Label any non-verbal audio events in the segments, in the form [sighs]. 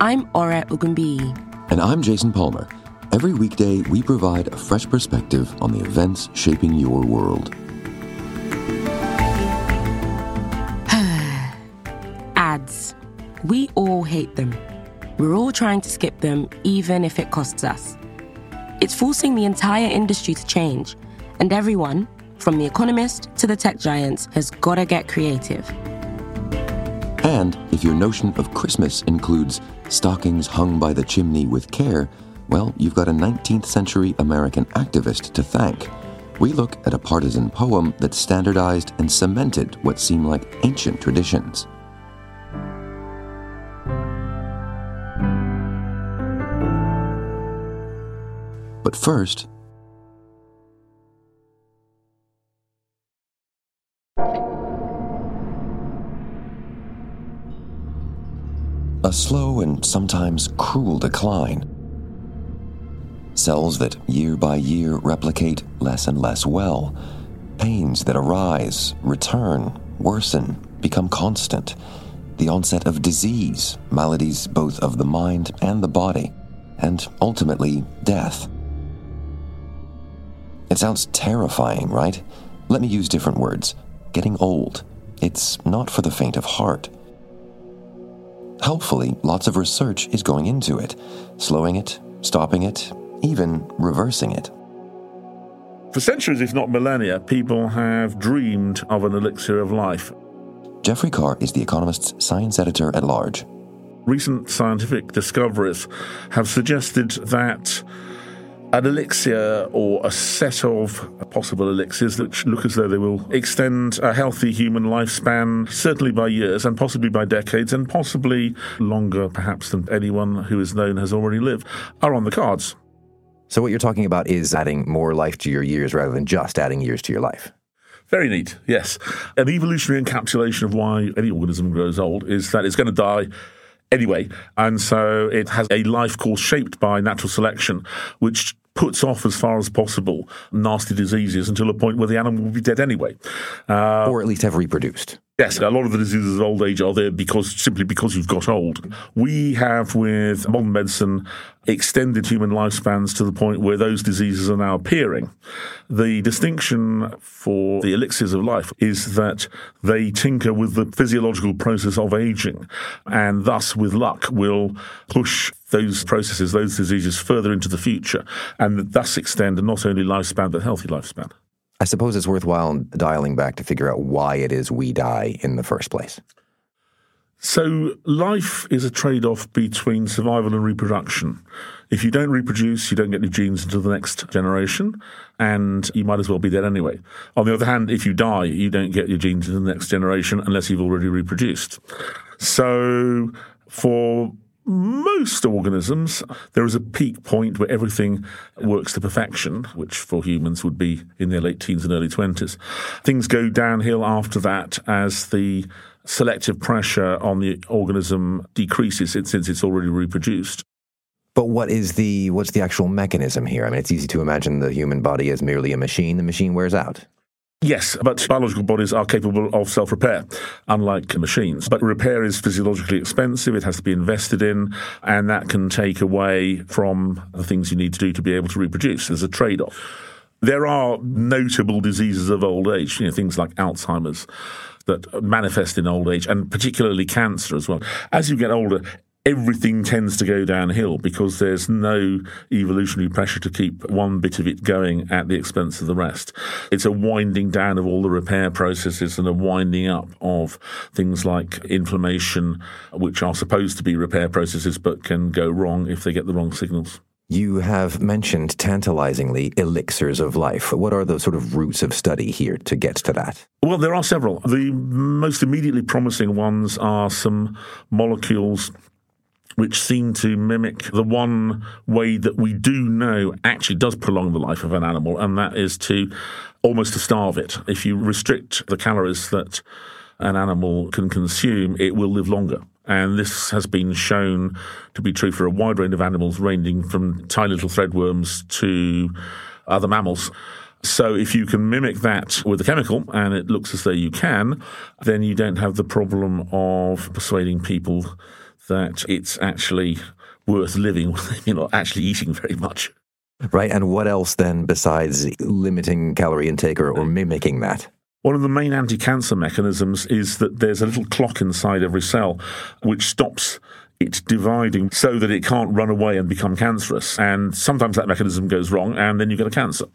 I'm Ora Ugunbi. And I'm Jason Palmer. Every weekday, we provide a fresh perspective on the events shaping your world. [sighs] Ads. We all hate them. We're all trying to skip them, even if it costs us. It's forcing the entire industry to change, and everyone, from The Economist to the tech giants, has got to get creative. And if your notion of Christmas includes stockings hung by the chimney with care, well, you've got a 19th century American activist to thank. We look at a partisan poem that standardized and cemented what seem like ancient traditions. But first, a slow and sometimes cruel decline. Cells that year by year replicate less and less well. Pains that arise, return, worsen, become constant. The onset of disease, maladies both of the mind and the body, and ultimately death. It sounds terrifying, right? Let me use different words. Getting old. It's not for the faint of heart. Helpfully, lots of research is going into it, slowing it, stopping it, even reversing it. For centuries, if not millennia, people have dreamed of an elixir of life. Geoffrey Carr is The Economist's science editor at large. Recent scientific discoveries have suggested that an elixir or a set of possible elixirs that look as though they will extend a healthy human lifespan, certainly by years and possibly by decades, and possibly longer perhaps than anyone who is known has already lived, are on the cards. So, what you're talking about is adding more life to your years rather than just adding years to your life. Very neat, yes. An evolutionary encapsulation of why any organism grows old is that it's going to die anyway. And so it has a life course shaped by natural selection, which puts off as far as possible nasty diseases until a point where the animal will be dead anyway. Uh, or at least have reproduced. Yes, a lot of the diseases of old age are there because simply because you've got old. We have with modern medicine extended human lifespans to the point where those diseases are now appearing. The distinction for the elixirs of life is that they tinker with the physiological process of aging and thus with luck will push those processes, those diseases further into the future and thus extend not only lifespan but healthy lifespan. I suppose it's worthwhile dialing back to figure out why it is we die in the first place. So, life is a trade off between survival and reproduction. If you don't reproduce, you don't get your genes into the next generation, and you might as well be dead anyway. On the other hand, if you die, you don't get your genes into the next generation unless you've already reproduced. So, for most organisms, there is a peak point where everything works to perfection, which for humans would be in their late teens and early 20s. Things go downhill after that as the selective pressure on the organism decreases since it's already reproduced. But what is the what's the actual mechanism here? I mean, it's easy to imagine the human body as merely a machine. The machine wears out. Yes, but biological bodies are capable of self repair, unlike machines. But repair is physiologically expensive, it has to be invested in, and that can take away from the things you need to do to be able to reproduce. There's a trade off. There are notable diseases of old age, you know, things like Alzheimer's that manifest in old age, and particularly cancer as well. As you get older, everything tends to go downhill because there's no evolutionary pressure to keep one bit of it going at the expense of the rest. It's a winding down of all the repair processes and a winding up of things like inflammation, which are supposed to be repair processes but can go wrong if they get the wrong signals. You have mentioned tantalizingly elixirs of life. What are the sort of routes of study here to get to that? Well, there are several. The most immediately promising ones are some molecules which seem to mimic the one way that we do know actually does prolong the life of an animal, and that is to almost to starve it. If you restrict the calories that an animal can consume, it will live longer. And this has been shown to be true for a wide range of animals, ranging from tiny little threadworms to other mammals. So if you can mimic that with a chemical, and it looks as though you can, then you don't have the problem of persuading people that it's actually worth living [laughs] you're not actually eating very much. Right. And what else then besides limiting calorie intake or, or mimicking that? One of the main anti cancer mechanisms is that there's a little clock inside every cell which stops it dividing so that it can't run away and become cancerous. And sometimes that mechanism goes wrong and then you get a cancer.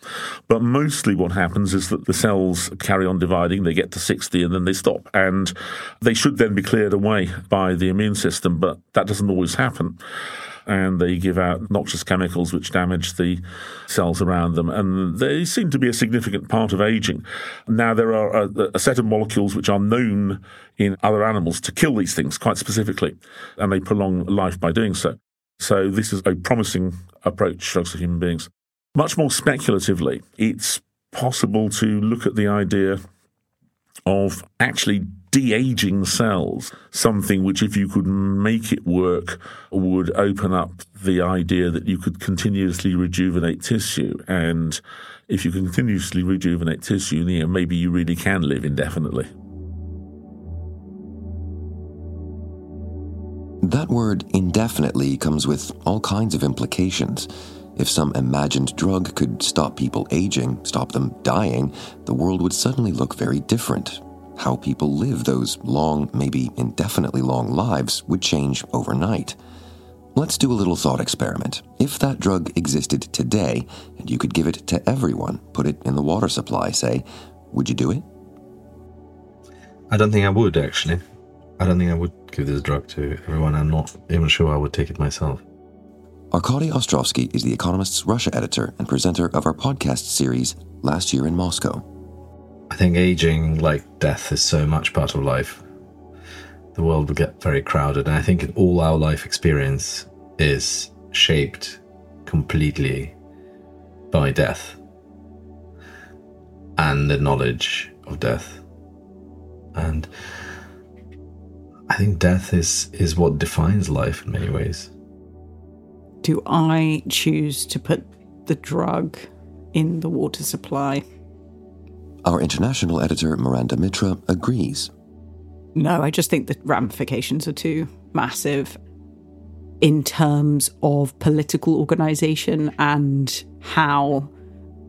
But mostly what happens is that the cells carry on dividing, they get to 60 and then they stop. And they should then be cleared away by the immune system, but that doesn't always happen and they give out noxious chemicals which damage the cells around them. And they seem to be a significant part of aging. Now, there are a, a set of molecules which are known in other animals to kill these things quite specifically, and they prolong life by doing so. So, this is a promising approach for human beings. Much more speculatively, it's possible to look at the idea of actually de-aging cells, something which, if you could make it work, would open up the idea that you could continuously rejuvenate tissue. And if you continuously rejuvenate tissue, you know, maybe you really can live indefinitely. That word indefinitely comes with all kinds of implications. If some imagined drug could stop people aging, stop them dying, the world would suddenly look very different how people live those long, maybe indefinitely long lives would change overnight. Let's do a little thought experiment. If that drug existed today and you could give it to everyone, put it in the water supply, say, would you do it? I don't think I would, actually. I don't think I would give this drug to everyone. I'm not even sure I would take it myself. Arkady Ostrovsky is The Economist's Russia editor and presenter of our podcast series, Last Year in Moscow. I think aging, like death, is so much part of life. The world will get very crowded, and I think all our life experience is shaped completely by death and the knowledge of death. And I think death is, is what defines life in many ways. Do I choose to put the drug in the water supply? Our international editor, Miranda Mitra, agrees. No, I just think the ramifications are too massive in terms of political organisation and how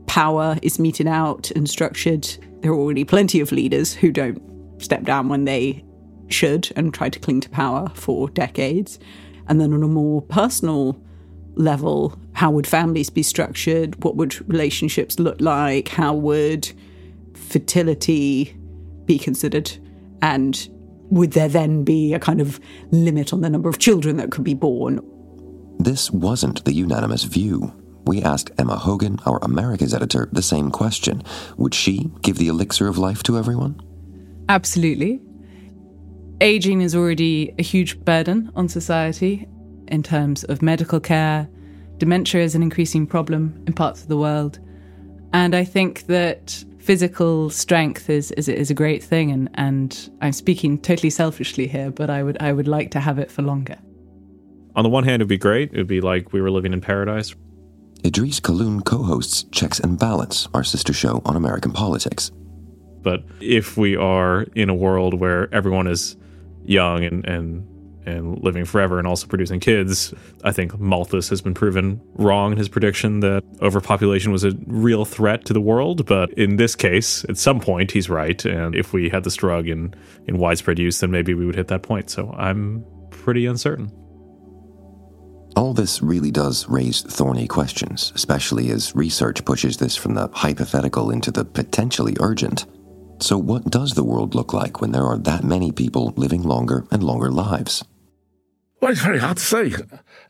power is meted out and structured. There are already plenty of leaders who don't step down when they should and try to cling to power for decades. And then on a more personal level, how would families be structured? What would relationships look like? How would fertility be considered? And would there then be a kind of limit on the number of children that could be born? This wasn't the unanimous view. We asked Emma Hogan, our Americas editor, the same question. Would she give the elixir of life to everyone? Absolutely. Aging is already a huge burden on society in terms of medical care. Dementia is an increasing problem in parts of the world. And I think that physical strength is, is is a great thing and and I'm speaking totally selfishly here but I would I would like to have it for longer. On the one hand it'd be great it'd be like we were living in paradise. Idrees Kahloon co-hosts Checks and Balance, our sister show on American politics. But if we are in a world where everyone is young and and and living forever and also producing kids. I think Malthus has been proven wrong in his prediction that overpopulation was a real threat to the world. But in this case, at some point, he's right. And if we had this drug in, in widespread use, then maybe we would hit that point. So I'm pretty uncertain. All this really does raise thorny questions, especially as research pushes this from the hypothetical into the potentially urgent. So, what does the world look like when there are that many people living longer and longer lives? Well, it's very hard to say.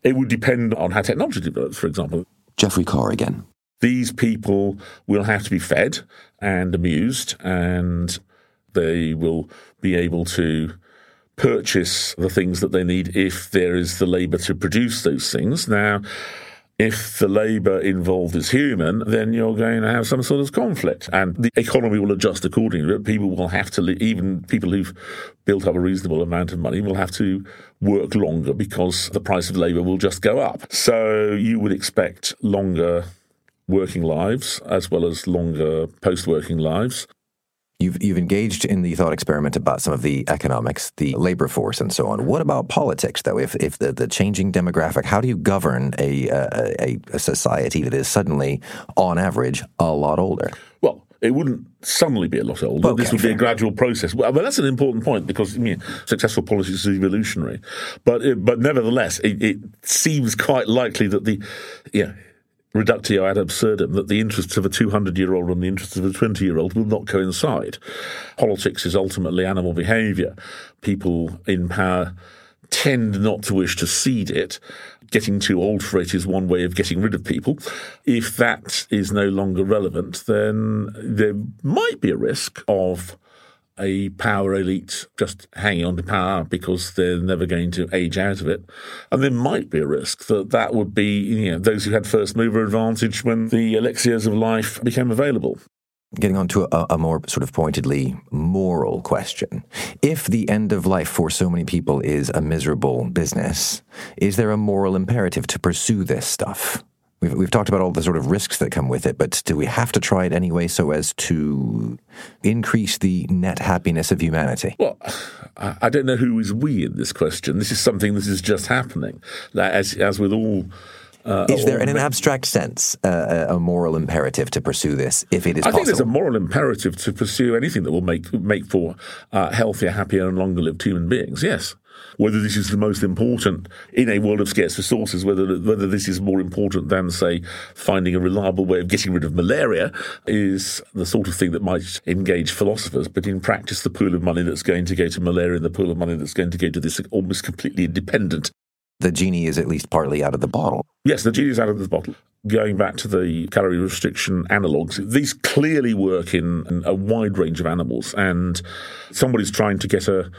It would depend on how technology develops, for example. Geoffrey Carr again. These people will have to be fed and amused, and they will be able to purchase the things that they need if there is the labour to produce those things. Now, if the labour involved is human, then you're going to have some sort of conflict, and the economy will adjust accordingly. People will have to, even people who've built up a reasonable amount of money, will have to work longer because the price of labour will just go up. So you would expect longer working lives as well as longer post working lives. You've, you've engaged in the thought experiment about some of the economics, the labor force, and so on. What about politics, though? If, if the, the changing demographic, how do you govern a, a, a society that is suddenly, on average, a lot older? Well, it wouldn't suddenly be a lot older. Okay, this would be a gradual process. Well, but that's an important point because I mean, successful politics is evolutionary. But it, but nevertheless, it, it seems quite likely that the yeah. Reductio ad absurdum, that the interests of a 200 year old and the interests of a 20 year old will not coincide. Politics is ultimately animal behavior. People in power tend not to wish to cede it. Getting too old for it is one way of getting rid of people. If that is no longer relevant, then there might be a risk of a power elite just hanging on to power because they're never going to age out of it. And there might be a risk that that would be, you know, those who had first mover advantage when the elixirs of life became available. Getting on to a, a more sort of pointedly moral question. If the end of life for so many people is a miserable business, is there a moral imperative to pursue this stuff? We've, we've talked about all the sort of risks that come with it, but do we have to try it anyway so as to increase the net happiness of humanity? Well, I don't know who is we in this question. This is something that is just happening. As, as with all. Uh, Is there, in an abstract sense, uh, a a moral imperative to pursue this if it is I think there's a moral imperative to pursue anything that will make make for uh, healthier, happier, and longer-lived human beings. Yes, whether this is the most important in a world of scarce resources, whether whether this is more important than, say, finding a reliable way of getting rid of malaria, is the sort of thing that might engage philosophers. But in practice, the pool of money that's going to go to malaria and the pool of money that's going to go to this almost completely independent the genie is at least partly out of the bottle. Yes, the genie is out of the bottle. Going back to the calorie restriction analogues, these clearly work in a wide range of animals, and somebody's trying to get a,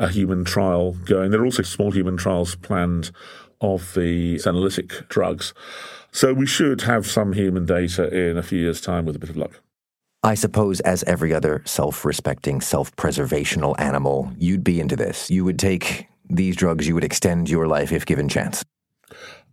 a human trial going. There are also small human trials planned of the senolytic drugs. So we should have some human data in a few years' time with a bit of luck. I suppose, as every other self respecting, self preservational animal, you'd be into this. You would take these drugs, you would extend your life if given chance.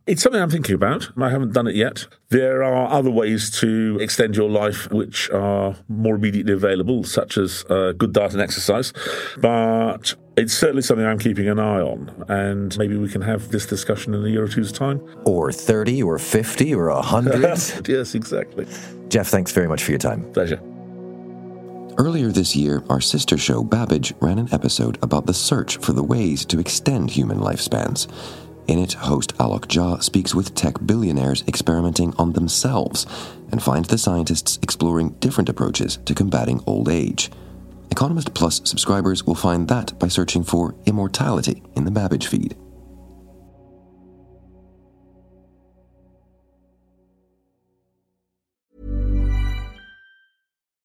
It's something I'm thinking about. I haven't done it yet. There are other ways to extend your life which are more immediately available, such as uh, good diet and exercise. But it's certainly something I'm keeping an eye on. And maybe we can have this discussion in a year or two's time. Or 30 or 50 or 100. [laughs] yes, exactly. Jeff, thanks very much for your time. Pleasure. Earlier this year, our sister show Babbage ran an episode about the search for the ways to extend human lifespans. In it, host Alok Jha speaks with tech billionaires experimenting on themselves and finds the scientists exploring different approaches to combating old age. Economist Plus subscribers will find that by searching for immortality in the Babbage feed.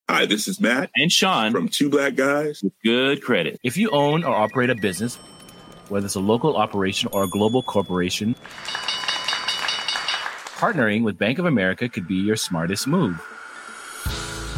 Hi, this is Matt and Sean from Two Black Guys with Good Credit. If you own or operate a business, whether it's a local operation or a global corporation, partnering with Bank of America could be your smartest move.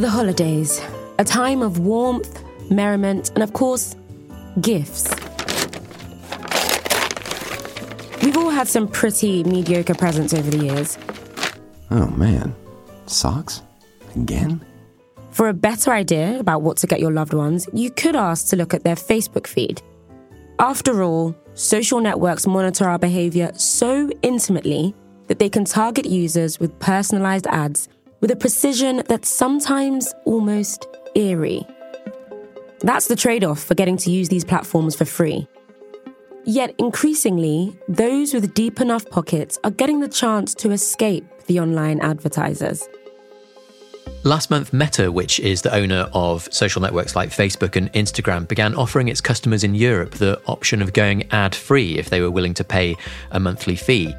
The holidays. A time of warmth, merriment, and of course, gifts. We've all had some pretty mediocre presents over the years. Oh man, socks? Again? For a better idea about what to get your loved ones, you could ask to look at their Facebook feed. After all, social networks monitor our behavior so intimately that they can target users with personalized ads with a precision that's sometimes almost eerie. That's the trade off for getting to use these platforms for free. Yet increasingly, those with deep enough pockets are getting the chance to escape the online advertisers. Last month, Meta, which is the owner of social networks like Facebook and Instagram, began offering its customers in Europe the option of going ad free if they were willing to pay a monthly fee.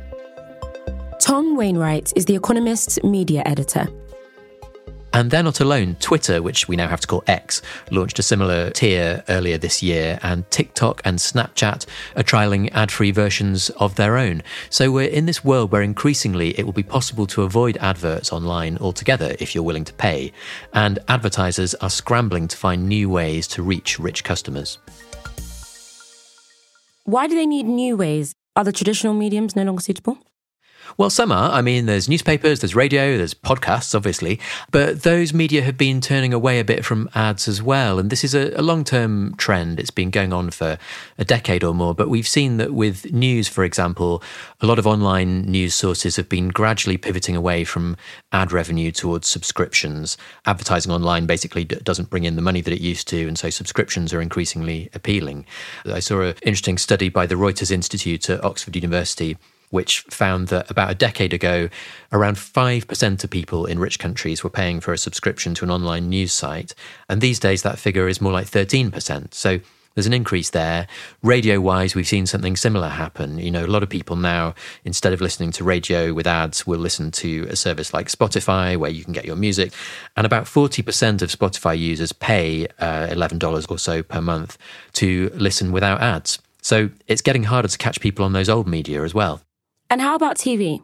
Tom Wainwright is The Economist's media editor. And they're not alone. Twitter, which we now have to call X, launched a similar tier earlier this year, and TikTok and Snapchat are trialing ad free versions of their own. So we're in this world where increasingly it will be possible to avoid adverts online altogether if you're willing to pay, and advertisers are scrambling to find new ways to reach rich customers. Why do they need new ways? Are the traditional mediums no longer suitable? Well, some are. I mean, there's newspapers, there's radio, there's podcasts, obviously, but those media have been turning away a bit from ads as well. And this is a, a long term trend. It's been going on for a decade or more. But we've seen that with news, for example, a lot of online news sources have been gradually pivoting away from ad revenue towards subscriptions. Advertising online basically doesn't bring in the money that it used to. And so subscriptions are increasingly appealing. I saw an interesting study by the Reuters Institute at Oxford University which found that about a decade ago, around 5% of people in rich countries were paying for a subscription to an online news site. And these days, that figure is more like 13%. So there's an increase there. Radio wise, we've seen something similar happen. You know, a lot of people now, instead of listening to radio with ads, will listen to a service like Spotify where you can get your music. And about 40% of Spotify users pay uh, $11 or so per month to listen without ads. So it's getting harder to catch people on those old media as well. And how about TV?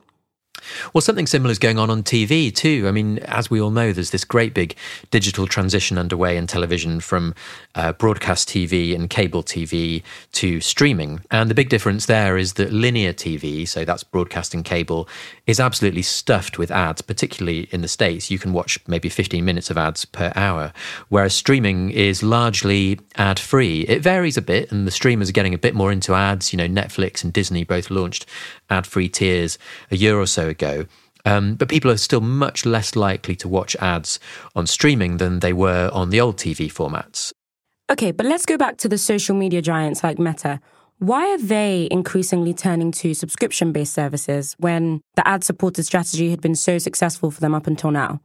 Well, something similar is going on on TV too. I mean, as we all know, there's this great big digital transition underway in television from uh, broadcast TV and cable TV to streaming. And the big difference there is that linear TV, so that's broadcasting cable, is absolutely stuffed with ads, particularly in the States. You can watch maybe 15 minutes of ads per hour, whereas streaming is largely ad free. It varies a bit, and the streamers are getting a bit more into ads. You know, Netflix and Disney both launched ad free tiers a year or so ago. Um, but people are still much less likely to watch ads on streaming than they were on the old TV formats. Okay, but let's go back to the social media giants like Meta. Why are they increasingly turning to subscription based services when the ad supported strategy had been so successful for them up until now?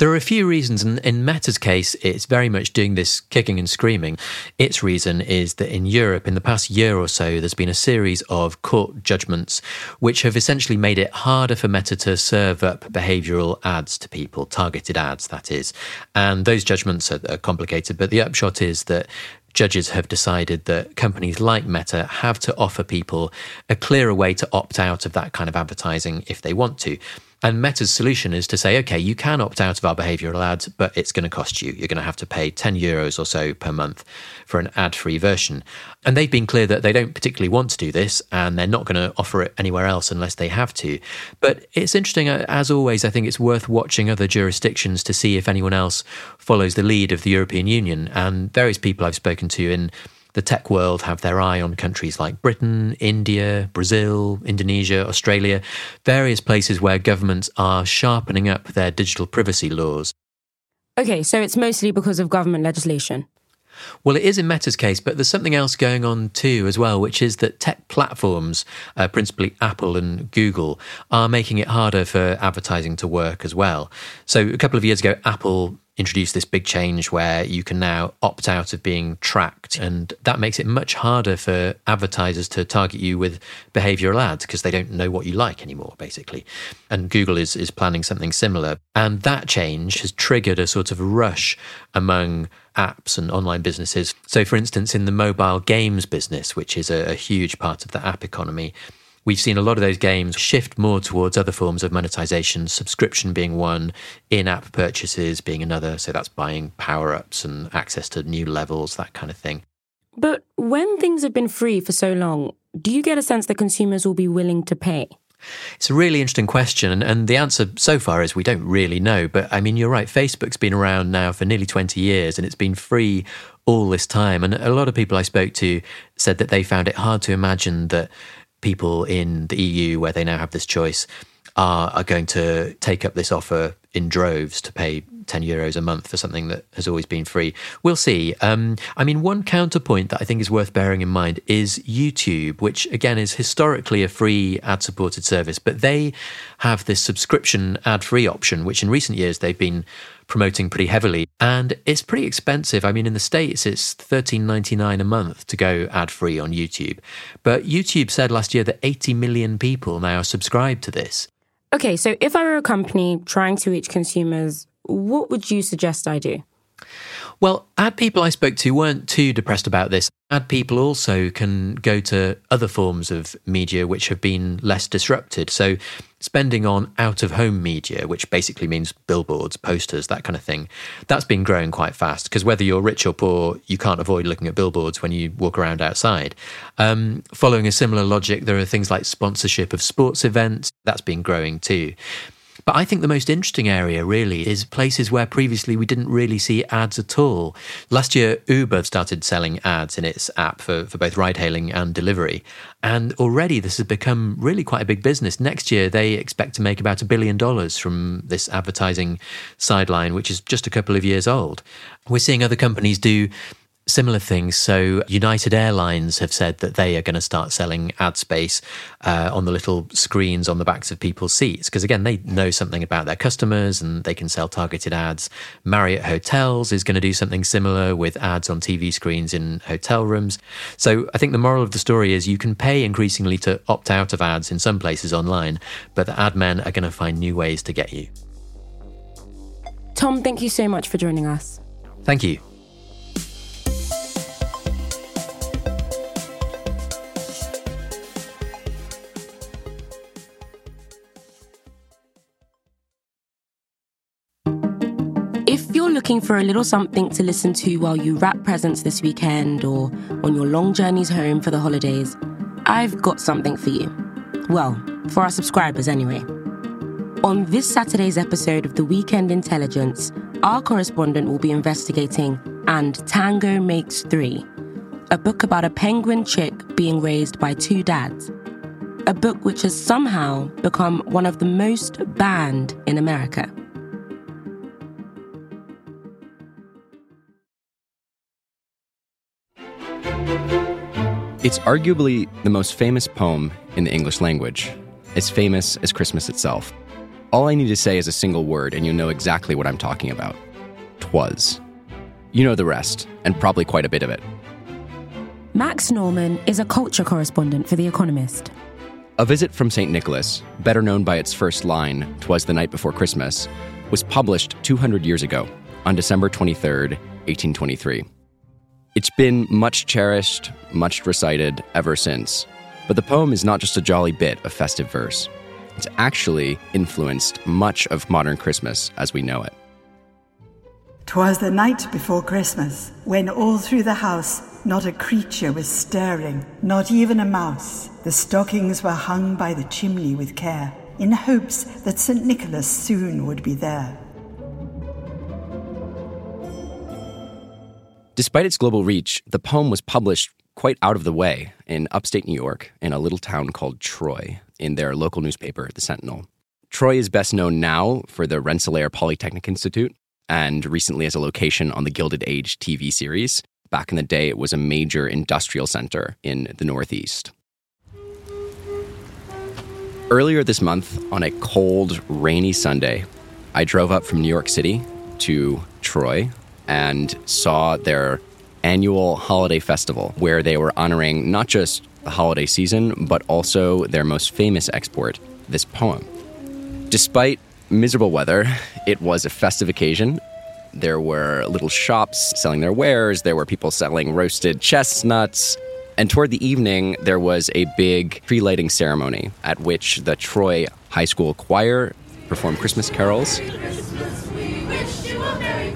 There are a few reasons, and in Meta's case, it's very much doing this kicking and screaming. Its reason is that in Europe, in the past year or so, there's been a series of court judgments which have essentially made it harder for Meta to serve up behavioral ads to people, targeted ads, that is. And those judgments are, are complicated, but the upshot is that judges have decided that companies like Meta have to offer people a clearer way to opt out of that kind of advertising if they want to. And Meta's solution is to say, okay, you can opt out of our behavioral ads, but it's going to cost you. You're going to have to pay 10 euros or so per month for an ad free version. And they've been clear that they don't particularly want to do this and they're not going to offer it anywhere else unless they have to. But it's interesting, uh, as always, I think it's worth watching other jurisdictions to see if anyone else follows the lead of the European Union. And various people I've spoken to in the tech world have their eye on countries like Britain, India, Brazil, Indonesia, Australia, various places where governments are sharpening up their digital privacy laws. Okay, so it's mostly because of government legislation. Well, it is in Meta's case, but there's something else going on too, as well, which is that tech platforms, uh, principally Apple and Google, are making it harder for advertising to work as well. So, a couple of years ago, Apple introduced this big change where you can now opt out of being tracked. And that makes it much harder for advertisers to target you with behavioral ads because they don't know what you like anymore, basically. And Google is, is planning something similar. And that change has triggered a sort of rush among apps and online businesses. So, for instance, in the mobile games business, which is a, a huge part of the app economy, we've seen a lot of those games shift more towards other forms of monetization, subscription being one, in app purchases being another. So that's buying power ups and access to new levels, that kind of thing. But when things have been free for so long, do you get a sense that consumers will be willing to pay? It's a really interesting question, and the answer so far is we don't really know. But I mean, you're right. Facebook's been around now for nearly 20 years, and it's been free all this time. And a lot of people I spoke to said that they found it hard to imagine that people in the EU, where they now have this choice, are, are going to take up this offer in droves to pay 10 euros a month for something that has always been free. We'll see. Um, I mean, one counterpoint that I think is worth bearing in mind is YouTube, which again is historically a free ad supported service, but they have this subscription ad free option, which in recent years they've been promoting pretty heavily and it's pretty expensive. I mean in the states it's 13.99 a month to go ad free on youtube. But youtube said last year that 80 million people now subscribe to this. Okay, so if I were a company trying to reach consumers, what would you suggest I do? Well, ad people I spoke to weren't too depressed about this. Ad people also can go to other forms of media which have been less disrupted. So, spending on out of home media, which basically means billboards, posters, that kind of thing, that's been growing quite fast because whether you're rich or poor, you can't avoid looking at billboards when you walk around outside. Um, following a similar logic, there are things like sponsorship of sports events, that's been growing too. But I think the most interesting area really is places where previously we didn't really see ads at all. Last year, Uber started selling ads in its app for, for both ride hailing and delivery. And already this has become really quite a big business. Next year, they expect to make about a billion dollars from this advertising sideline, which is just a couple of years old. We're seeing other companies do similar things. So, United Airlines have said that they are going to start selling ad space uh, on the little screens on the backs of people's seats because, again, they know something about their customers and they can sell targeted ads. Marriott Hotels is going to do something similar with ads on TV screens in hotel rooms. So, I think the moral of the story is you can pay increasingly to opt out of ads in some places online, but the ad men are going to find new ways to get you. Tom, thank you so much for joining us. Thank you. Looking for a little something to listen to while you wrap presents this weekend or on your long journeys home for the holidays, I've got something for you. Well, for our subscribers anyway. On this Saturday's episode of The Weekend Intelligence, our correspondent will be investigating And Tango Makes Three, a book about a penguin chick being raised by two dads. A book which has somehow become one of the most banned in America. It's arguably the most famous poem in the English language, as famous as Christmas itself. All I need to say is a single word, and you'll know exactly what I'm talking about. Twas. You know the rest, and probably quite a bit of it. Max Norman is a culture correspondent for The Economist. A Visit from St. Nicholas, better known by its first line, Twas the Night Before Christmas, was published 200 years ago, on December 23rd, 1823. It's been much cherished, much recited ever since. But the poem is not just a jolly bit of festive verse. It's actually influenced much of modern Christmas as we know it. 'Twas the night before Christmas, when all through the house not a creature was stirring, not even a mouse. The stockings were hung by the chimney with care, in hopes that St. Nicholas soon would be there. Despite its global reach, the poem was published quite out of the way in upstate New York in a little town called Troy in their local newspaper, The Sentinel. Troy is best known now for the Rensselaer Polytechnic Institute and recently as a location on the Gilded Age TV series. Back in the day, it was a major industrial center in the Northeast. Earlier this month, on a cold, rainy Sunday, I drove up from New York City to Troy and saw their annual holiday festival where they were honoring not just the holiday season, but also their most famous export, this poem. Despite miserable weather, it was a festive occasion. There were little shops selling their wares, there were people selling roasted chestnuts, And toward the evening, there was a big tree lighting ceremony at which the Troy High School choir performed Christmas carols.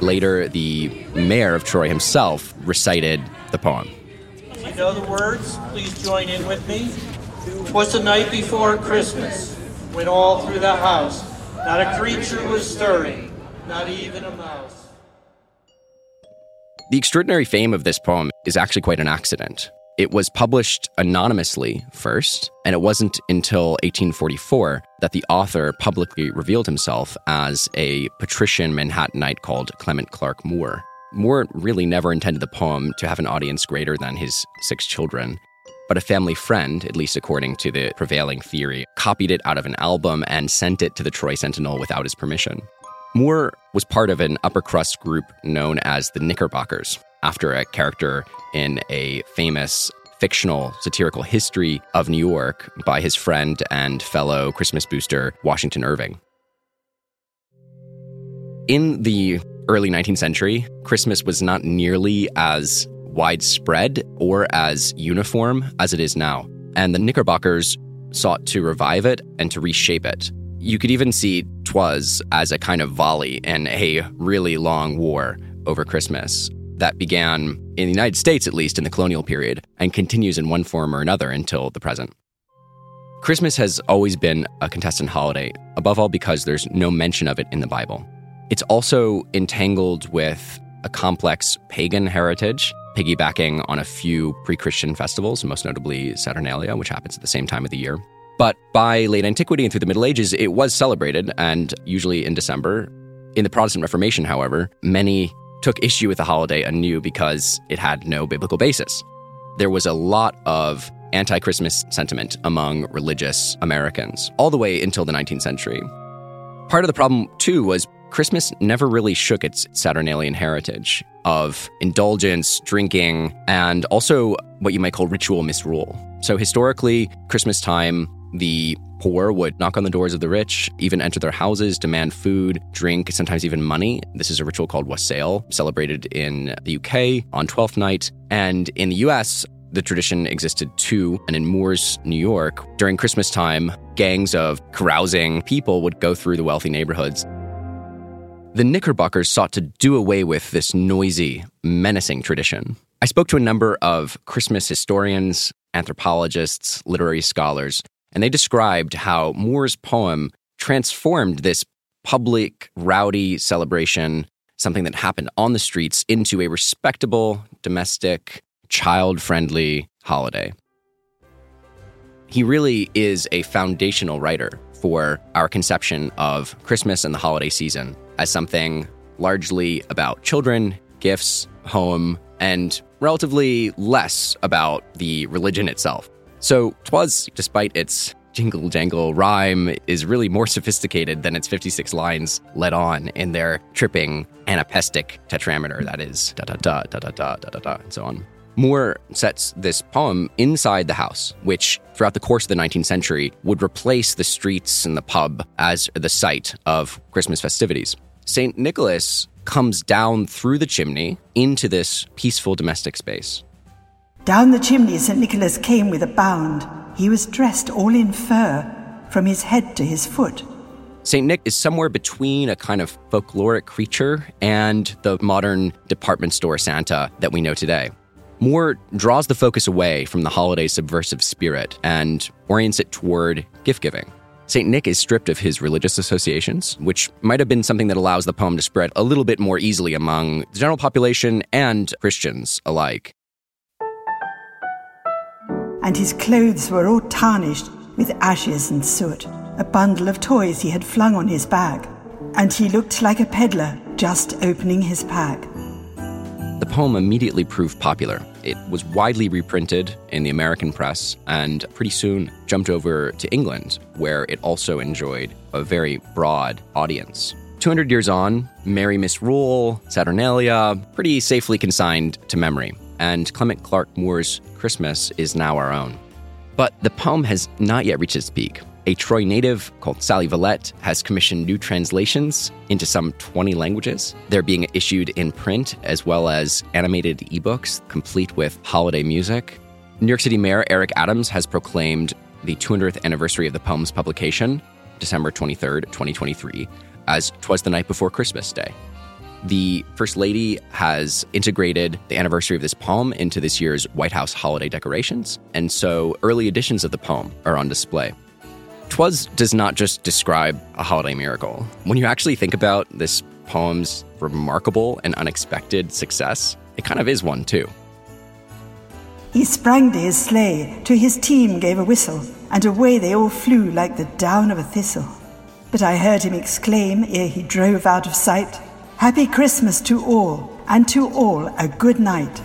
Later, the mayor of Troy himself recited the poem. If you know the words, please join in with me. Twas the night before Christmas, when all through the house not a creature was stirring, not even a mouse. The extraordinary fame of this poem is actually quite an accident. It was published anonymously first, and it wasn't until 1844 that the author publicly revealed himself as a patrician Manhattanite called Clement Clarke Moore. Moore really never intended the poem to have an audience greater than his six children. But a family friend, at least according to the prevailing theory, copied it out of an album and sent it to the Troy Sentinel without his permission. Moore was part of an upper crust group known as the Knickerbockers, after a character in a famous fictional satirical history of New York by his friend and fellow Christmas booster, Washington Irving. In the early 19th century, Christmas was not nearly as widespread or as uniform as it is now, and the Knickerbockers sought to revive it and to reshape it. You could even see Twas as a kind of volley in a really long war over Christmas that began in the United States, at least in the colonial period, and continues in one form or another until the present. Christmas has always been a contestant holiday, above all because there's no mention of it in the Bible. It's also entangled with a complex pagan heritage, piggybacking on a few pre Christian festivals, most notably Saturnalia, which happens at the same time of the year. But by late antiquity and through the Middle Ages, it was celebrated, and usually in December. In the Protestant Reformation, however, many took issue with the holiday anew because it had no biblical basis. There was a lot of anti Christmas sentiment among religious Americans, all the way until the 19th century. Part of the problem, too, was Christmas never really shook its Saturnalian heritage of indulgence, drinking, and also what you might call ritual misrule. So, historically, Christmas time, the poor would knock on the doors of the rich, even enter their houses, demand food, drink, sometimes even money. This is a ritual called wassail, celebrated in the UK on Twelfth Night. And in the US, the tradition existed too. And in Moore's, New York, during Christmas time, gangs of carousing people would go through the wealthy neighborhoods. The Knickerbockers sought to do away with this noisy, menacing tradition. I spoke to a number of Christmas historians, anthropologists, literary scholars, and they described how Moore's poem transformed this public, rowdy celebration, something that happened on the streets, into a respectable, domestic, child friendly holiday. He really is a foundational writer for our conception of Christmas and the holiday season as something largely about children, gifts, home, and relatively less about the religion itself. So, Twas, despite its jingle jangle rhyme, is really more sophisticated than its 56 lines let on in their tripping anapestic tetrameter that is da da da da da da da da da and so on. Moore sets this poem inside the house, which throughout the course of the 19th century would replace the streets and the pub as the site of Christmas festivities. St. Nicholas comes down through the chimney into this peaceful domestic space. Down the chimney St. Nicholas came with a bound. He was dressed all in fur, from his head to his foot. St. Nick is somewhere between a kind of folkloric creature and the modern department store Santa that we know today. Moore draws the focus away from the holiday's subversive spirit and orients it toward gift giving. St. Nick is stripped of his religious associations, which might have been something that allows the poem to spread a little bit more easily among the general population and Christians alike and his clothes were all tarnished with ashes and soot, a bundle of toys he had flung on his back, and he looked like a peddler just opening his pack. The poem immediately proved popular. It was widely reprinted in the American press and pretty soon jumped over to England, where it also enjoyed a very broad audience. 200 years on, Merry Misrule, Saturnalia, pretty safely consigned to memory and Clement Clarke Moore's Christmas is now our own. But the poem has not yet reached its peak. A Troy native called Sally Vallette has commissioned new translations into some 20 languages. They're being issued in print as well as animated ebooks, complete with holiday music. New York City Mayor Eric Adams has proclaimed the 200th anniversary of the poem's publication, December 23rd, 2023, as Twas the Night Before Christmas Day. The First Lady has integrated the anniversary of this poem into this year's White House holiday decorations, and so early editions of the poem are on display. Twas does not just describe a holiday miracle. When you actually think about this poem's remarkable and unexpected success, it kind of is one too. He sprang to his sleigh, to his team gave a whistle, and away they all flew like the down of a thistle. But I heard him exclaim ere he drove out of sight, Happy Christmas to all, and to all a good night.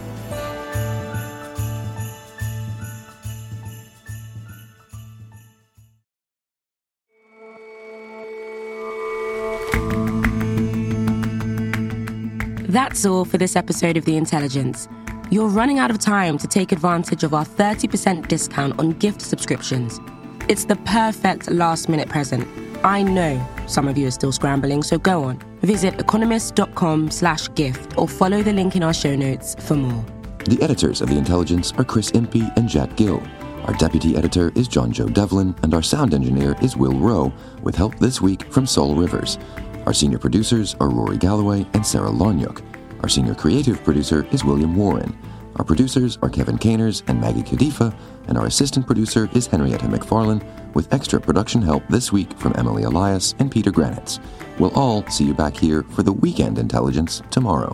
That's all for this episode of The Intelligence. You're running out of time to take advantage of our 30% discount on gift subscriptions. It's the perfect last minute present. I know some of you are still scrambling, so go on. Visit economist.com slash gift or follow the link in our show notes for more. The editors of The Intelligence are Chris Impey and Jack Gill. Our deputy editor is John Joe Devlin, and our sound engineer is Will Rowe, with help this week from Sol Rivers. Our senior producers are Rory Galloway and Sarah Larniuk. Our senior creative producer is William Warren. Our producers are Kevin Caners and Maggie Kadifa, and our assistant producer is Henrietta McFarlane, with extra production help this week from Emily Elias and Peter Granitz. We'll all see you back here for the Weekend Intelligence tomorrow.